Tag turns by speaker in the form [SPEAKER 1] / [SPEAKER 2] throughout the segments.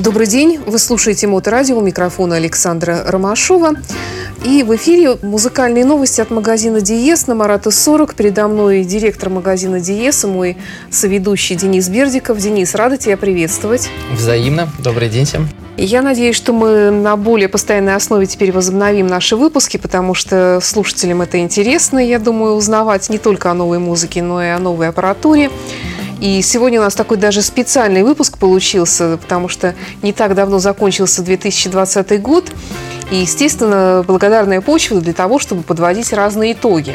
[SPEAKER 1] Добрый день. Вы слушаете Моторадио. У микрофона Александра Ромашова. И в эфире музыкальные новости от магазина Диес на Марата 40. Передо мной директор магазина Диес и мой соведущий Денис Бердиков. Денис, рада тебя приветствовать.
[SPEAKER 2] Взаимно. Добрый день всем.
[SPEAKER 1] Я надеюсь, что мы на более постоянной основе теперь возобновим наши выпуски, потому что слушателям это интересно, я думаю, узнавать не только о новой музыке, но и о новой аппаратуре. И сегодня у нас такой даже специальный выпуск получился, потому что не так давно закончился 2020 год. И, естественно, благодарная почва для того, чтобы подводить разные итоги.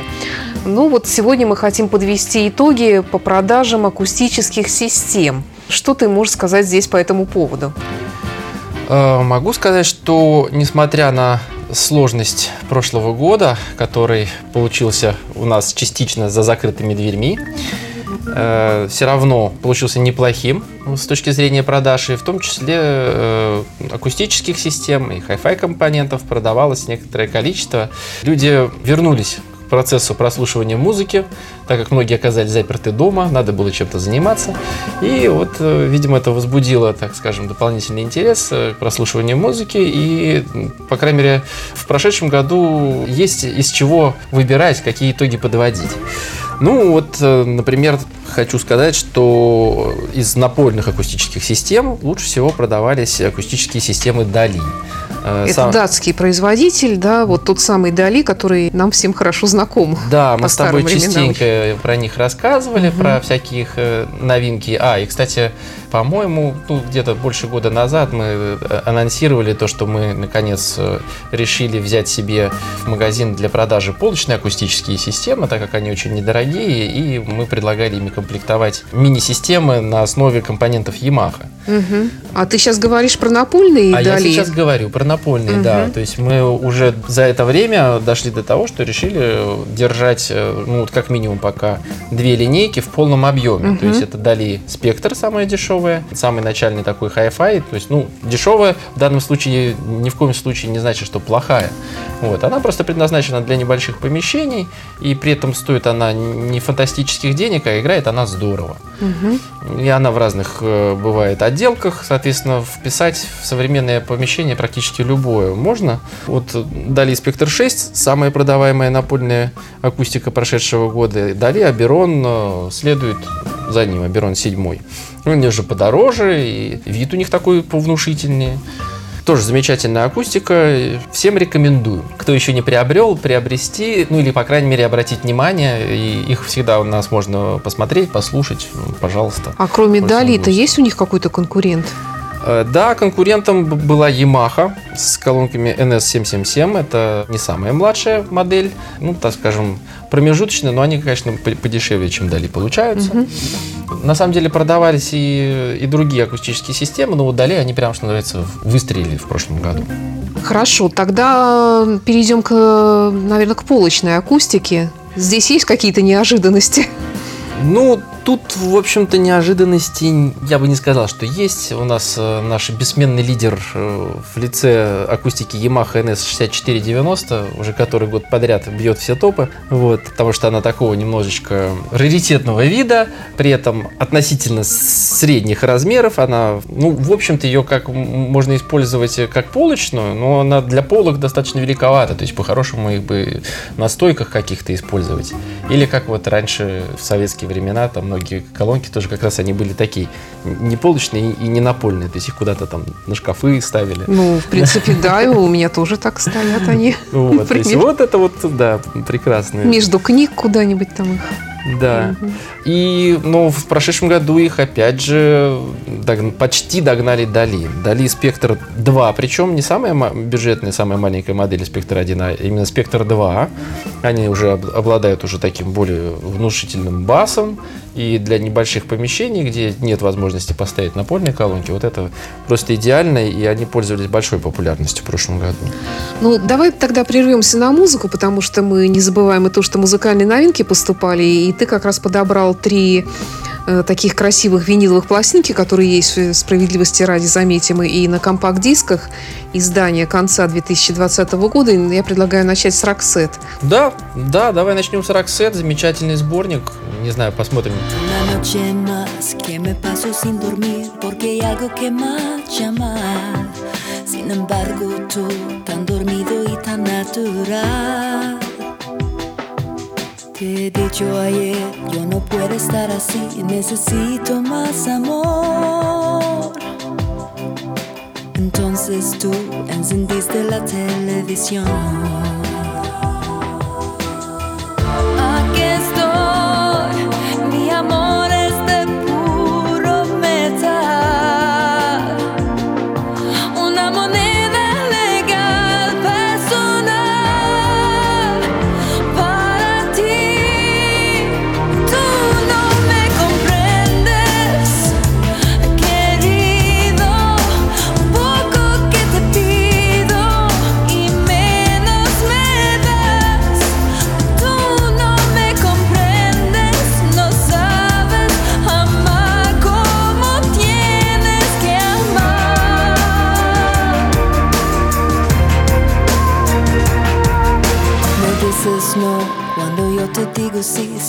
[SPEAKER 1] Ну вот сегодня мы хотим подвести итоги по продажам акустических систем. Что ты можешь сказать здесь по этому поводу?
[SPEAKER 2] Э, могу сказать, что несмотря на сложность прошлого года, который получился у нас частично за закрытыми дверьми, э, все равно получился неплохим с точки зрения продаж, и в том числе э, акустических систем и хай-фай компонентов продавалось некоторое количество. Люди вернулись к процессу прослушивания музыки, так как многие оказались заперты дома, надо было чем-то заниматься. И вот, э, видимо, это возбудило, так скажем, дополнительный интерес э, к прослушиванию музыки. И, по крайней мере, в прошедшем году есть из чего выбирать, какие итоги подводить. Ну вот, э, например, хочу сказать, что из напольных акустических систем лучше всего продавались акустические системы Дали.
[SPEAKER 1] Э, Это Сам... датский производитель, да, вот тот самый Дали, который нам всем хорошо знаком.
[SPEAKER 2] Да, мы с тобой временам. частенько про них рассказывали, угу. про всякие их э, новинки. А, и, кстати, по-моему, ну, где-то больше года назад мы э, анонсировали то, что мы, наконец, решили взять себе в магазин для продажи полочные акустические системы, так как они очень недорогие, и мы предлагали ими комплектовать мини-системы на основе компонентов Yamaha.
[SPEAKER 1] Угу. А ты сейчас говоришь про напольные
[SPEAKER 2] а Дали? я сейчас говорю про напольные, угу. да. То есть мы уже за это время дошли до того, что решили держать, э, ну, вот как минимум пока, две линейки в полном объеме. Угу. То есть это Дали Спектр, самая дешевая, самый начальный такой Hi-Fi. То есть, ну, дешевая в данном случае ни в коем случае не значит, что плохая. Вот. Она просто предназначена для небольших помещений, и при этом стоит она не фантастических денег, а играет она здорово. Угу. И она в разных э, бывает отделках, соответственно, вписать в современное помещение практически любое можно. Вот Дали Спектр 6, самая продаваемая напольная акустика прошедшего года. Дали Аберон э, следует за ним, Аберон 7. Он же подороже, и вид у них такой повнушительнее. Тоже замечательная акустика. Всем рекомендую. Кто еще не приобрел, приобрести, ну или, по крайней мере, обратить внимание. И их всегда у нас можно посмотреть, послушать. Пожалуйста.
[SPEAKER 1] А кроме Дали-то есть у них какой-то конкурент?
[SPEAKER 2] Э, да, конкурентом была Yamaha с колонками NS777. Это не самая младшая модель, ну, так скажем, промежуточная, но они, конечно, подешевле, чем Дали получаются. Угу. На самом деле продавались и, и другие акустические системы, но вот Дали они прям, что называется, выстрелили в прошлом году.
[SPEAKER 1] Хорошо, тогда перейдем к, наверное, к полочной акустике. Здесь есть какие-то неожиданности?
[SPEAKER 2] Ну, тут, в общем-то, неожиданностей я бы не сказал, что есть. У нас э, наш бессменный лидер э, в лице акустики Yamaha NS6490, уже который год подряд бьет все топы, вот, потому что она такого немножечко раритетного вида, при этом относительно средних размеров. Она, ну, в общем-то, ее как можно использовать как полочную, но она для полок достаточно великовата, то есть по-хорошему их бы на стойках каких-то использовать. Или как вот раньше в советские времена там многие колонки тоже как раз они были такие, не полочные и не напольные, то есть их куда-то там на шкафы ставили.
[SPEAKER 1] Ну, в принципе, да, и у меня тоже так стоят они.
[SPEAKER 2] Вот, то есть вот это вот, да, прекрасно.
[SPEAKER 1] Между книг куда-нибудь там их.
[SPEAKER 2] Да. И, ну, в прошедшем году их опять же дог... почти догнали Дали. Дали Спектр 2, причем не самая бюджетная, самая маленькая модель Спектр 1, а именно Спектр 2. Они уже обладают уже таким более внушительным басом. И для небольших помещений, где нет возможности поставить напольные колонки, вот это просто идеально, и они пользовались большой популярностью в прошлом году.
[SPEAKER 1] Ну, давай тогда прервемся на музыку, потому что мы не забываем и то, что музыкальные новинки поступали, и ты как раз подобрал три э, таких красивых виниловых пластинки, которые есть, справедливости ради, заметим, и на компакт-дисках издания конца 2020 года, я предлагаю начать с «Роксет».
[SPEAKER 2] Да, да, давай начнем с «Роксет», замечательный сборник, не знаю, посмотрим.
[SPEAKER 3] Sin embargo, tú tan dormido y tan natural. Te he dicho ayer, yo no puedo estar así, necesito más amor. Entonces tú encendiste la televisión.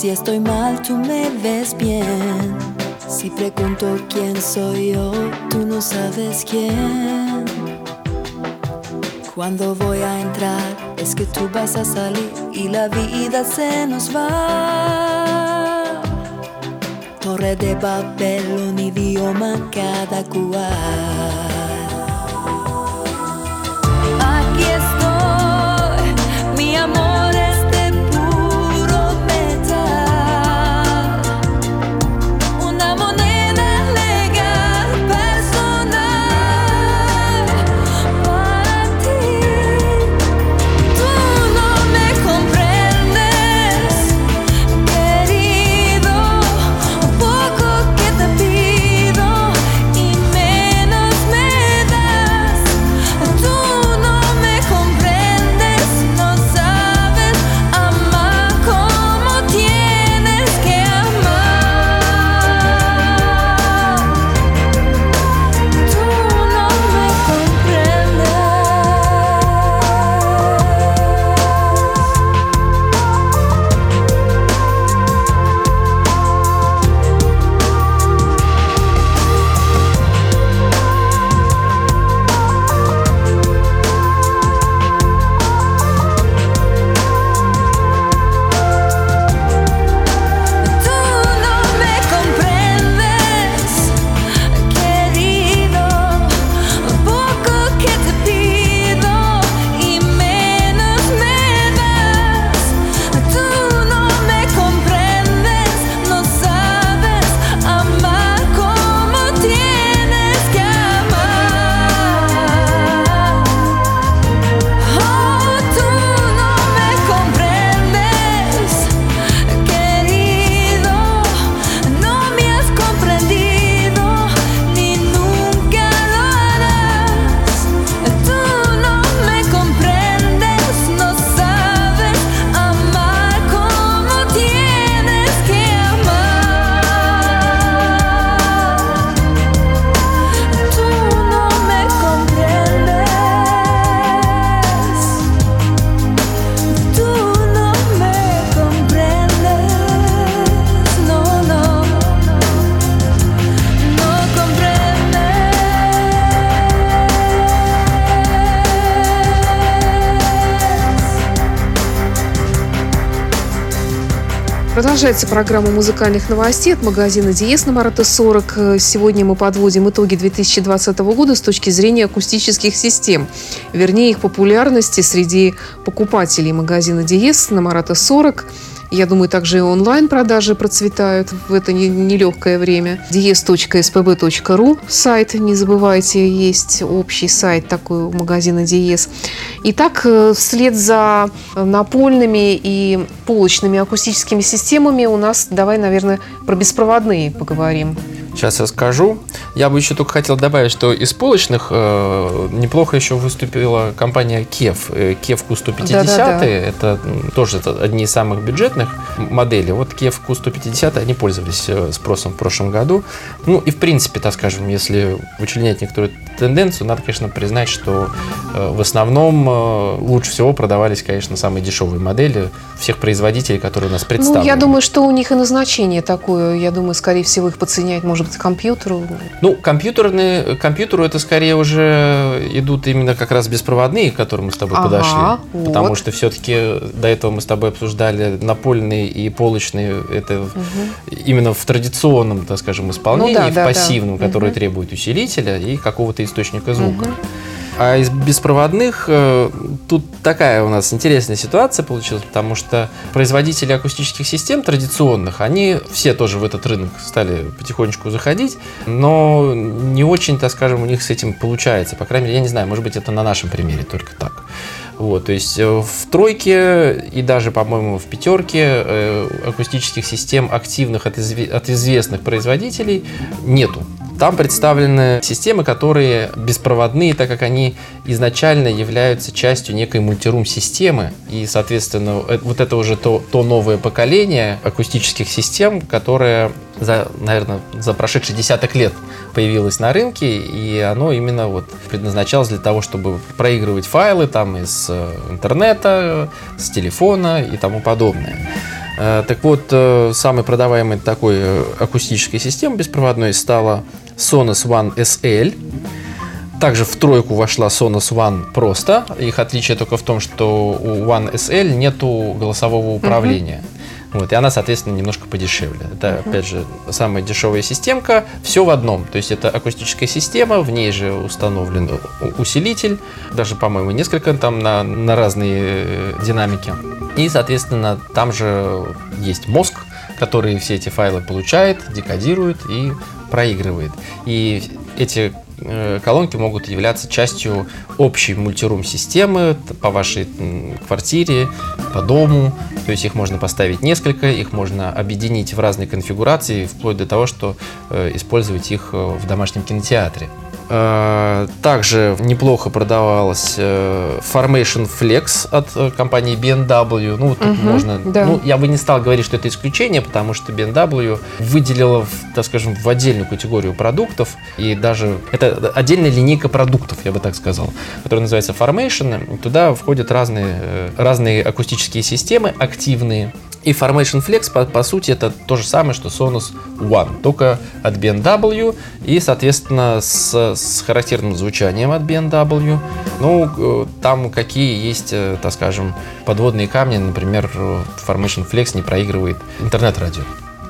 [SPEAKER 3] Si estoy mal, tú me ves bien. Si pregunto quién soy yo, tú no sabes quién. Cuando voy a entrar, es que tú vas a salir y la vida se nos va. Torre de Babel, un idioma cada cual.
[SPEAKER 1] Продолжается программа музыкальных новостей от магазина Диес на Марата 40. Сегодня мы подводим итоги 2020 года с точки зрения акустических систем, вернее их популярности среди покупателей магазина Диес на Марата 40. Я думаю, также и онлайн-продажи процветают в это не- нелегкое время. dies.spb.ru сайт, не забывайте, есть общий сайт такой у магазина Диес. Итак, э, вслед за напольными и полочными акустическими системами у нас, давай, наверное, про беспроводные поговорим.
[SPEAKER 2] Сейчас расскажу. Я бы еще только хотел добавить, что из полочных э, неплохо еще выступила компания Кев. Кев Q150
[SPEAKER 1] Да-да-да.
[SPEAKER 2] это м, тоже это одни из самых бюджетных моделей. Вот Кев Q150 они пользовались э, спросом в прошлом году. Ну и в принципе, так скажем, если вычленять некоторую тенденцию, надо, конечно, признать, что э, в основном э, лучше всего продавались, конечно, самые дешевые модели всех производителей, которые у нас представлены.
[SPEAKER 1] Ну, я думаю, что у них и назначение такое. Я думаю, скорее всего, их подсоединять, может быть, компьютеру.
[SPEAKER 2] Ну, компьютерные, компьютеру это скорее уже идут именно как раз беспроводные, к которым мы с тобой
[SPEAKER 1] Ага,
[SPEAKER 2] подошли. Потому
[SPEAKER 1] вот.
[SPEAKER 2] что все-таки до этого мы с тобой обсуждали напольные и полочные. Это именно в традиционном, так скажем, исполнении,
[SPEAKER 1] Ну да,
[SPEAKER 2] в
[SPEAKER 1] да, да.
[SPEAKER 2] пассивном, которое
[SPEAKER 1] Мгм.
[SPEAKER 2] требует усилителя и какого-то источника звука. А из беспроводных э, тут такая у нас интересная ситуация получилась, потому что производители акустических систем традиционных, они все тоже в этот рынок стали потихонечку заходить, но не очень, так скажем, у них с этим получается. По крайней мере, я не знаю, может быть, это на нашем примере только так. Вот, то есть э, в тройке и даже, по-моему, в пятерке э, акустических систем активных от, изве- от известных производителей нету. Там представлены системы, которые беспроводные, так как они изначально являются частью некой мультирум-системы. И, соответственно, э, вот это уже то, то новое поколение акустических систем, которое, за, наверное, за прошедший десяток лет появилось на рынке, и оно именно вот предназначалось для того, чтобы проигрывать файлы там из э, интернета, с телефона и тому подобное. Э, Так вот, э, самой продаваемой такой акустической системой беспроводной стала Sonos One SL. Также в тройку вошла Sonos One просто. Их отличие только в том, что у One SL нету голосового управления. Вот, и она, соответственно, немножко подешевле. Это, опять же, самая дешевая системка. Все в одном. То есть это акустическая система, в ней же установлен усилитель. Даже, по-моему, несколько там на, на разные э, динамики. И, соответственно, там же есть мозг, который все эти файлы получает, декодирует и проигрывает. И эти колонки могут являться частью общей мультирум-системы по вашей квартире, по дому. То есть их можно поставить несколько, их можно объединить в разные конфигурации, вплоть до того, что э, использовать их э, в домашнем кинотеатре. Э, Также неплохо продавалась э, Formation Flex от э, компании BMW. Ну, вот тут
[SPEAKER 1] Мгм,
[SPEAKER 2] можно.
[SPEAKER 1] да.
[SPEAKER 2] Ну, я бы не стал говорить, что это исключение, потому что BMW выделила, так скажем, в отдельную категорию продуктов, и даже это отдельная линейка продуктов, я бы так сказал, которая называется Formation. Туда входят разные, разные акустические системы активные. И Formation Flex, по, по сути, это то же самое, что Sonos One, только от BMW и, соответственно, с, с характерным звучанием от BMW. Ну, э, там какие есть, э, так скажем, подводные камни, например, э, Formation Flex не проигрывает интернет-радио.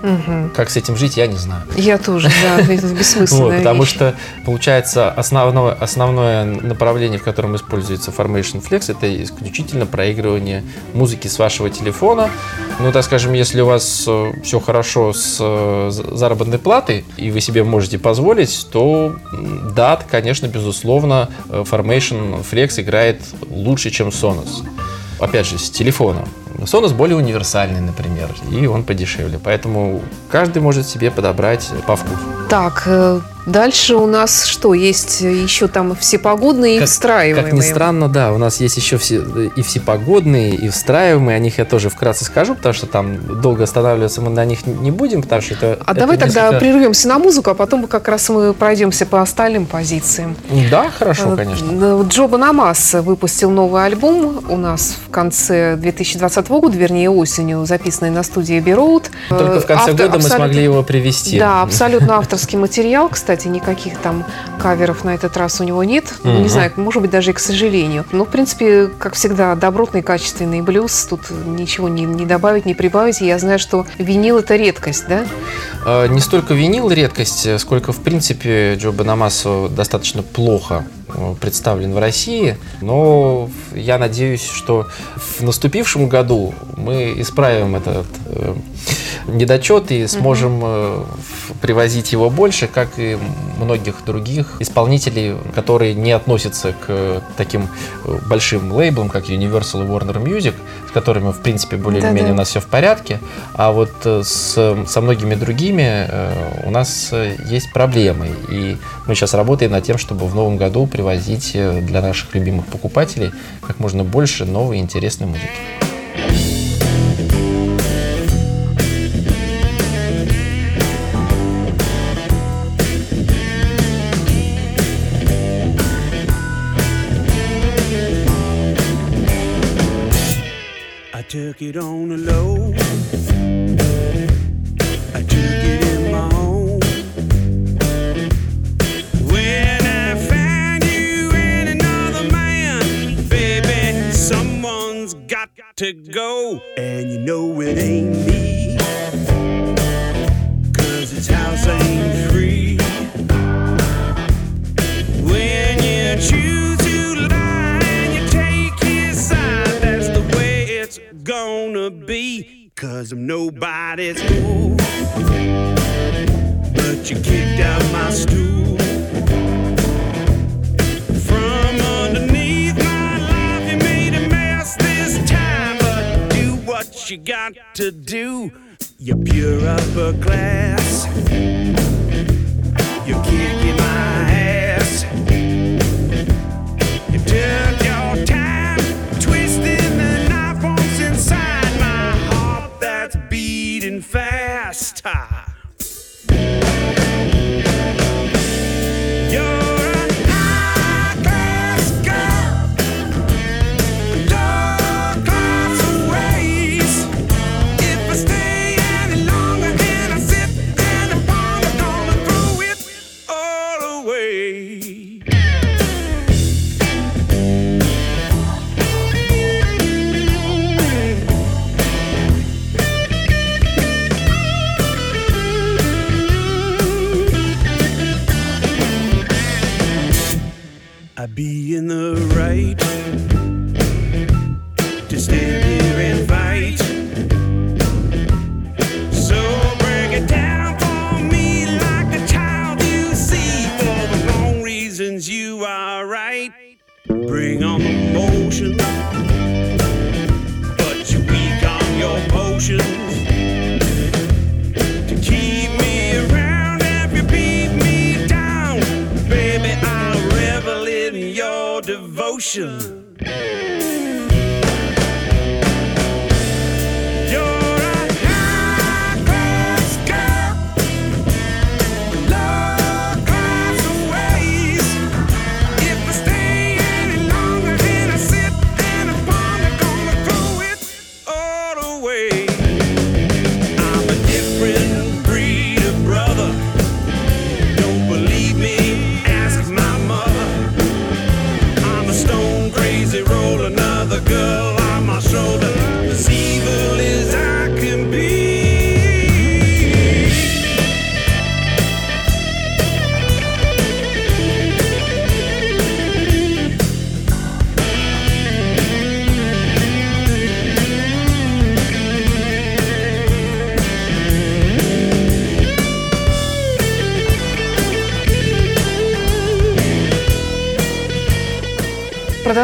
[SPEAKER 1] Мгм.
[SPEAKER 2] Как с этим жить, я не знаю.
[SPEAKER 1] Я тоже, да, это бессмысленная
[SPEAKER 2] Вот, потому
[SPEAKER 1] вещь.
[SPEAKER 2] что, получается, основное, основное направление, в котором используется Formation Flex, это исключительно проигрывание музыки с вашего телефона. Ну, так скажем, если у вас все хорошо с э, за- заработной платой, и вы себе можете позволить, то да, конечно, безусловно, э, Formation Flex играет лучше, чем Sonos. Опять же, с телефона. Sonos более универсальный, например, и он подешевле. Поэтому каждый может себе подобрать по вкусу.
[SPEAKER 1] Так, э, дальше у нас что? Есть еще там всепогодные и
[SPEAKER 2] Как-
[SPEAKER 1] встраиваемые.
[SPEAKER 2] Как ни странно, да, у нас есть еще все, и всепогодные, и встраиваемые. О них я тоже вкратце скажу, потому что там долго останавливаться мы на них не будем, потому что это...
[SPEAKER 1] А
[SPEAKER 2] это
[SPEAKER 1] давай тогда
[SPEAKER 2] несколько-
[SPEAKER 1] прервемся на музыку, а потом как раз мы пройдемся по остальным позициям.
[SPEAKER 2] Да, хорошо,
[SPEAKER 1] Э,
[SPEAKER 2] конечно.
[SPEAKER 1] э, Джо Банамас выпустил новый альбом у нас в конце 2020 года, вернее осенью, записанный на студии Бероуд.
[SPEAKER 2] Только в конце года мы смогли его привести.
[SPEAKER 1] Да, абсолютно авторский материал. Кстати, никаких там каверов на этот раз у него нет.
[SPEAKER 2] Мгм.
[SPEAKER 1] Не знаю, может быть, даже и к сожалению. Но, в принципе, как всегда, добротный, качественный блюз. Тут ничего не, не добавить, не прибавить. И я знаю, что винил – это редкость, да?
[SPEAKER 2] Э, Не столько винил редкость, э, сколько, в принципе, Джо Банамасо достаточно плохо э, представлен в России. Но я надеюсь, что в наступившем году мы исправим этот, э, недочет и сможем э, привозить его больше, как и многих других исполнителей, которые не относятся к таким э, большим лейблам, как Universal и Warner Music, с которыми, в принципе, более-менее
[SPEAKER 1] Да-да.
[SPEAKER 2] у нас все в порядке, а вот э, с, со многими другими у нас есть проблемы, и мы сейчас работаем над тем, чтобы в новом году привозить для наших любимых покупателей как можно больше новой интересной музыки.
[SPEAKER 4] Be. Cause I'm nobody's fool. But you kicked out my stool. From underneath my life, you made a mess this time. But do what you got to do. You're pure upper class. You're kicking my ass. You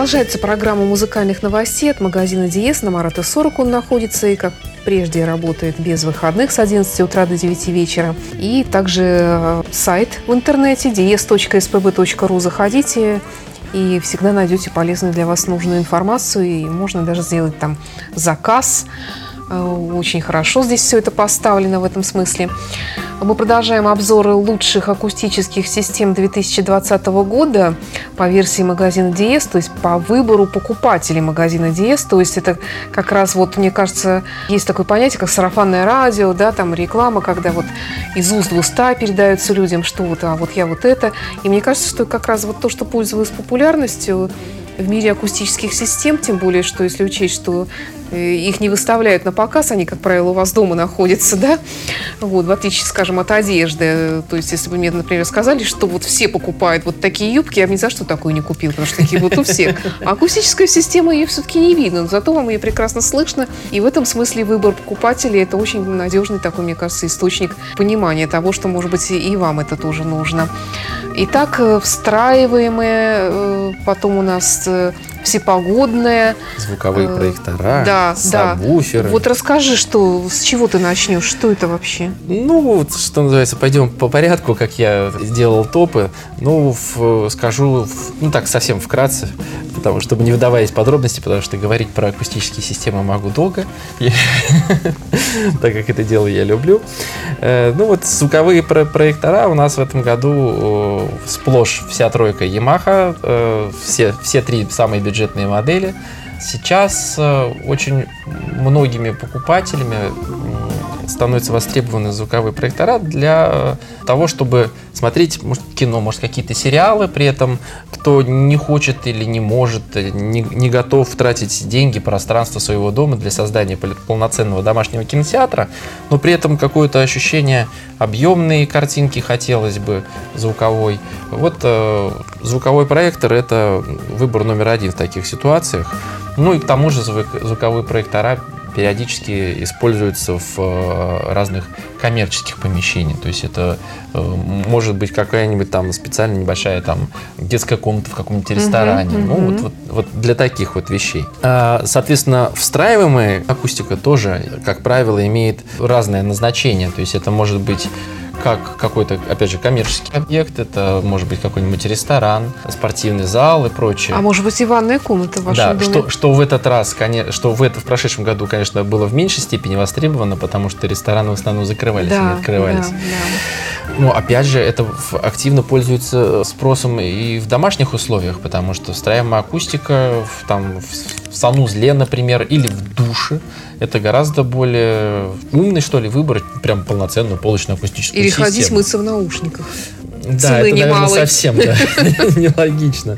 [SPEAKER 1] Продолжается программа музыкальных новостей от магазина Диес. На Марата 40 он находится и, как прежде, работает без выходных с 11 утра до 9 вечера. И также э, сайт в интернете dies.spb.ru. Заходите и всегда найдете полезную для вас нужную информацию. И можно даже сделать там заказ. Э, Очень хорошо здесь все это поставлено в этом смысле. Мы продолжаем обзоры лучших акустических систем 2020 года по версии магазина Диес, то есть по выбору покупателей магазина Диес. То есть это как раз вот, мне кажется, есть такое понятие, как сарафанное радио, да, там реклама, когда вот из уст в уста передаются людям, что вот, а вот я вот это. И мне кажется, что как раз вот то, что пользовалось популярностью в мире акустических систем, тем более, что если учесть, что Их не выставляют на показ, они, как правило, у вас дома находятся, да? Вот, в отличие, скажем, от одежды. То есть, если бы мне, например, сказали, что вот все покупают вот такие юбки, я бы ни за что такую не купил, потому что такие вот у всех. А акустическая система ее все-таки не видно, но зато вам ее прекрасно слышно. И в этом смысле выбор покупателей это очень надежный такой, мне кажется, источник понимания того, что, может быть, и вам это тоже нужно. Итак, э, встраиваемые, э, потом у нас э, всепогодное.
[SPEAKER 2] Звуковые
[SPEAKER 1] Э,
[SPEAKER 2] проектора,
[SPEAKER 1] Да, да.
[SPEAKER 2] сабвуферы.
[SPEAKER 1] Вот расскажи, что, с чего ты начнешь, что это вообще?
[SPEAKER 2] Ну, что называется, пойдем по порядку, как я сделал топы. Ну, в- скажу, в- ну так, совсем вкратце, потому чтобы не выдаваясь подробности, потому что говорить про акустические системы могу долго, так как это дело я люблю. Э, Ну вот звуковые про- проектора у нас в этом году сплошь вся тройка Yamaha, э, все, все три самые бюджетные модели. Сейчас э, очень многими покупателями становятся востребованы звуковые проектора для э, того, чтобы смотреть может, кино, может, какие-то сериалы, при этом кто не хочет или не может, э, не, не готов тратить деньги, пространство своего дома для создания пол- полноценного домашнего кинотеатра, но при этом какое-то ощущение объемной картинки хотелось бы, звуковой. Вот э, звуковой проектор – это выбор номер один в таких ситуациях. Ну и к тому же звук- звуковые проектора периодически используются в э, разных коммерческих помещениях. То есть это э, может быть какая-нибудь там специально небольшая там детская комната в каком-нибудь ресторане. Ну вот, вот, вот для таких вот вещей. А, Соответственно, встраиваемая акустика тоже, как правило, имеет разное назначение. То есть это может быть как какой-то, опять же, коммерческий объект, это может быть какой-нибудь ресторан, спортивный зал и прочее.
[SPEAKER 1] А может быть, и ванная комната в вашем
[SPEAKER 2] Да,
[SPEAKER 1] доме?
[SPEAKER 2] что, что в этот раз, что в, это, в прошедшем году, конечно, было в меньшей степени востребовано, потому что рестораны в основном закрывались,
[SPEAKER 1] да,
[SPEAKER 2] не открывались.
[SPEAKER 1] да, да.
[SPEAKER 2] Но опять же, это активно пользуется спросом и в домашних условиях, потому что встраиваемая акустика в, там, в санузле, например, или в душе, это гораздо более умный, что ли, выбор, прям полноценную полочную акустическую
[SPEAKER 1] Или
[SPEAKER 2] систему.
[SPEAKER 1] ходить мыться в наушниках.
[SPEAKER 2] Да,
[SPEAKER 1] цены
[SPEAKER 2] это, наверное,
[SPEAKER 1] немалые.
[SPEAKER 2] совсем да, нелогично.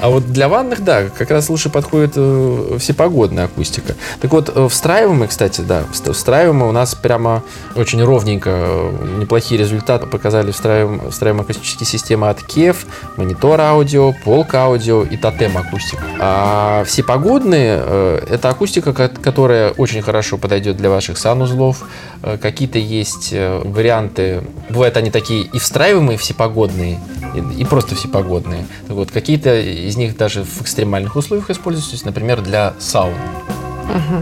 [SPEAKER 2] А вот для ванных, да, как раз лучше подходит э, всепогодная акустика. Так вот, э, встраиваемые, кстати, да, вст- встраиваемые у нас прямо очень ровненько э, неплохие результаты показали встраиваем- встраиваемые акустические системы от KEF, Монитор Аудио, Полк Аудио и Тотем Акустик. А всепогодные э, это акустика, ко- которая очень хорошо подойдет для ваших санузлов. Э, Какие-то есть э, варианты, бывают они такие и встраиваемые всепогодные, и, просто всепогодные. Так вот, какие-то из них даже в экстремальных условиях используются, например, для саун,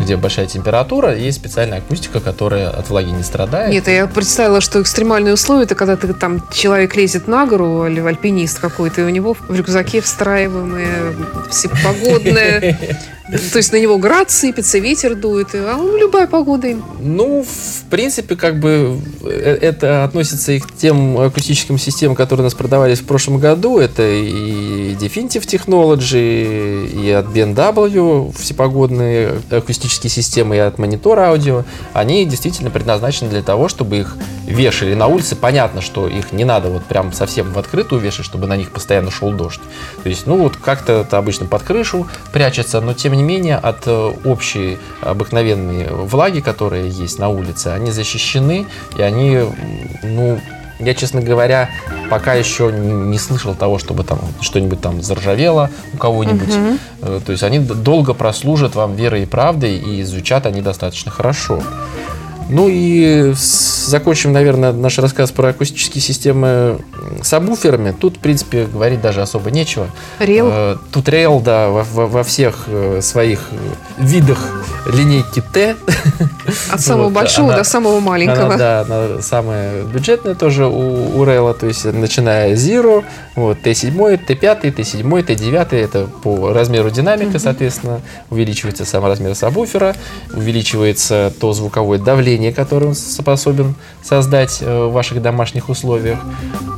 [SPEAKER 2] где большая температура, и есть специальная акустика, которая от влаги не страдает.
[SPEAKER 1] Нет, я представила, что экстремальные условия, это когда ты там человек лезет на гору, или альпинист какой-то, и у него в рюкзаке встраиваемые всепогодные. То есть на него град сыпется, ветер дует, а он любая погода им.
[SPEAKER 2] Ну, в принципе, как бы э, это относится и к тем акустическим системам, которые у нас продавались в прошлом году. Это и Definitive Technology, и от BMW всепогодные акустические системы, и от Monitor Audio. Они действительно предназначены для того, чтобы их вешали на улице. Понятно, что их не надо вот прям совсем в открытую вешать, чтобы на них постоянно шел дождь. То есть, ну вот как-то это обычно под крышу прячется, но тем не менее от э, общей обыкновенной влаги, которая есть на улице, они защищены, и они, ну, я, честно говоря, пока еще не, слышал того, чтобы там что-нибудь там заржавело у кого-нибудь. Э, То есть они долго прослужат вам верой и правдой, и звучат они достаточно хорошо. Ну и с- закончим, наверное, наш рассказ про акустические системы м, сабвуферами. Тут, в принципе, говорить даже особо нечего.
[SPEAKER 1] Рел.
[SPEAKER 2] Э, Тут рейл, да, во, во- во всех э, своих видах линейки Т.
[SPEAKER 1] От самого
[SPEAKER 2] вот,
[SPEAKER 1] большого
[SPEAKER 2] она-
[SPEAKER 1] до самого маленького.
[SPEAKER 2] Она, да, она самая бюджетная тоже у, у Рейла, то есть начиная с Zero, вот, Т7, Т5, Т7, Т9, это по размеру динамика, соответственно, увеличивается сам размер сабвуфера, увеличивается то звуковое давление, которое он способен создать э, в ваших домашних условиях.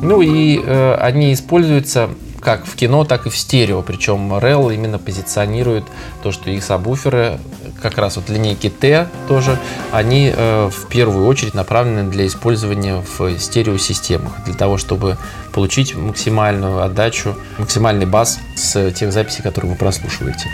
[SPEAKER 2] Ну и э, они используются как в кино, так и в стерео. Причем Rel именно позиционирует то, что их сабвуферы как раз вот линейки Т тоже, они э, в первую очередь направлены для использования в стереосистемах, для того, чтобы получить максимальную отдачу, максимальный бас с тех записей, которые вы прослушиваете.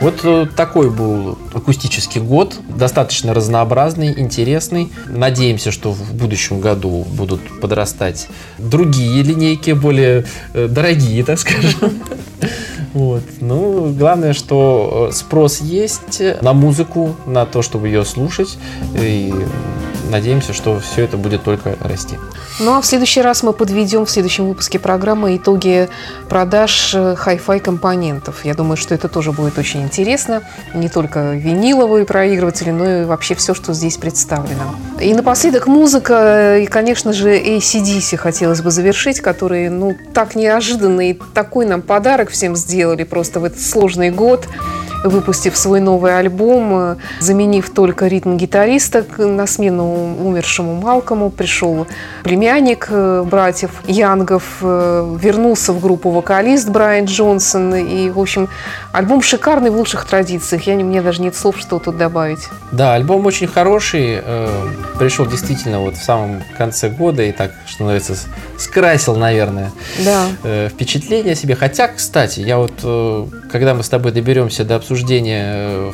[SPEAKER 2] Вот э, такой был акустический год, достаточно разнообразный, интересный. Надеемся, что в будущем году будут подрастать другие линейки, более э, дорогие, так скажем. Вот. Ну, главное, что э, спрос есть на музыку, на то, чтобы ее слушать. И надеемся, что все это будет только расти.
[SPEAKER 1] Ну а в следующий раз мы подведем в следующем выпуске программы итоги продаж э, хай-фай компонентов. Я думаю, что это тоже будет очень интересно. Не только виниловые проигрыватели, но и вообще все, что здесь представлено. И напоследок музыка, и, конечно же, ACDC хотелось бы завершить, которые, ну, так неожиданно и такой нам подарок всем сделали просто в этот сложный год выпустив свой новый альбом, э, заменив только ритм гитариста на смену умершему Малкому, пришел племянник э, братьев Янгов, э, вернулся в группу вокалист Брайан Джонсон. И, в общем, альбом шикарный в лучших традициях. Я, не- мне даже нет слов, что тут добавить.
[SPEAKER 2] Да, альбом очень хороший. э, Пришел действительно вот в самом конце года и так, что называется, скрасил, наверное,
[SPEAKER 1] Да.
[SPEAKER 2] впечатление о себе. Хотя, кстати, я вот, когда мы с тобой доберемся до обсуждения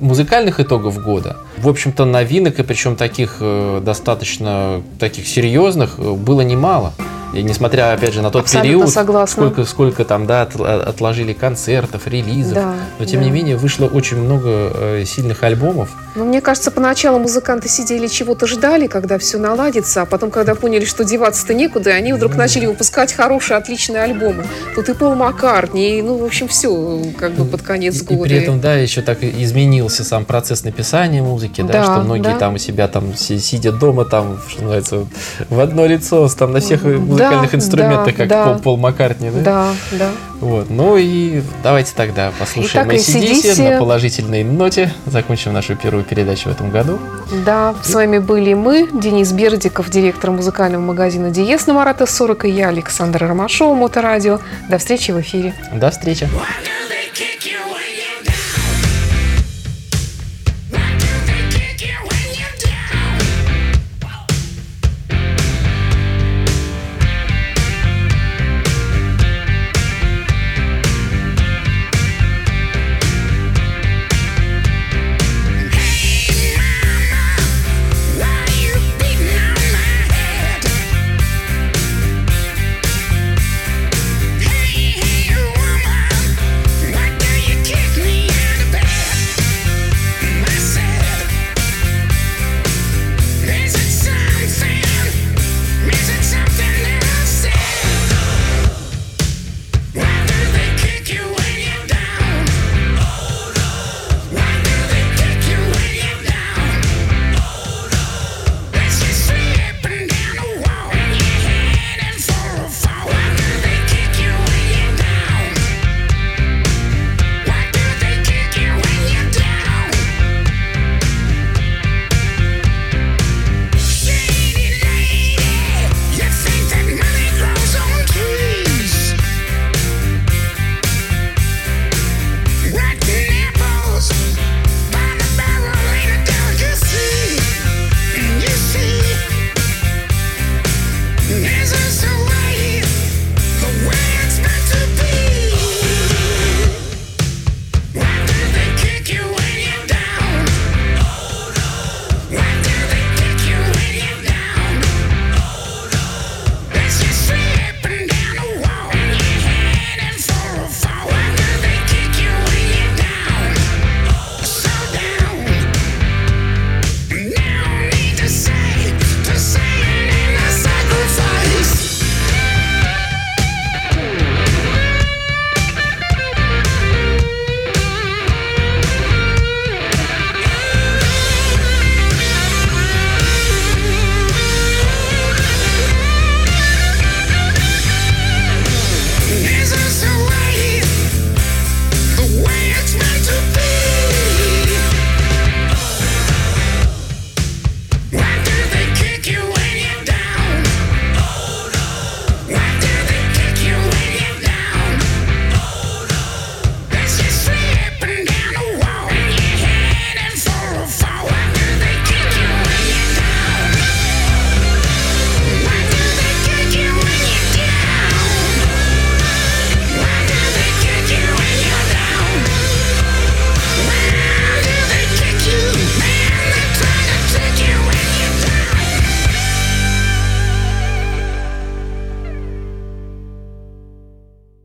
[SPEAKER 2] музыкальных итогов года, в общем-то, новинок, и причем таких э, достаточно таких серьезных, э, было немало. И несмотря, опять же, на тот
[SPEAKER 1] Абсолютно
[SPEAKER 2] период,
[SPEAKER 1] согласна.
[SPEAKER 2] сколько, сколько там, да, от- отложили концертов, релизов,
[SPEAKER 1] Да,
[SPEAKER 2] но тем
[SPEAKER 1] да.
[SPEAKER 2] не менее вышло очень много э, сильных альбомов.
[SPEAKER 1] Но мне кажется, поначалу музыканты сидели, чего-то ждали, когда все наладится, а потом, когда поняли, что деваться-то некуда, они вдруг начали выпускать хорошие, отличные альбомы. Тут и Пол Маккартни, и, ну, в общем, все как бы под конец
[SPEAKER 2] И
[SPEAKER 1] года.
[SPEAKER 2] при этом, да, еще так и изменился сам процесс написания музыки, да,
[SPEAKER 1] Да,
[SPEAKER 2] что многие
[SPEAKER 1] да.
[SPEAKER 2] там у себя там си- сидя дома там, что называется, в одно лицо, там на всех музыкальных
[SPEAKER 1] да,
[SPEAKER 2] инструментах, как
[SPEAKER 1] да.
[SPEAKER 2] Пол, Пол Маккартни, да?
[SPEAKER 1] Да, да.
[SPEAKER 2] Вот, ну и давайте тогда послушаем AC/DC на положительной ноте, закончим нашу первую передачу в этом году.
[SPEAKER 1] Да, с вами были мы, Денис Бердиков, директор музыкального магазина Диес на Марата 40, и я, Александра Ромашова, Моторадио. До встречи в эфире.
[SPEAKER 2] До встречи!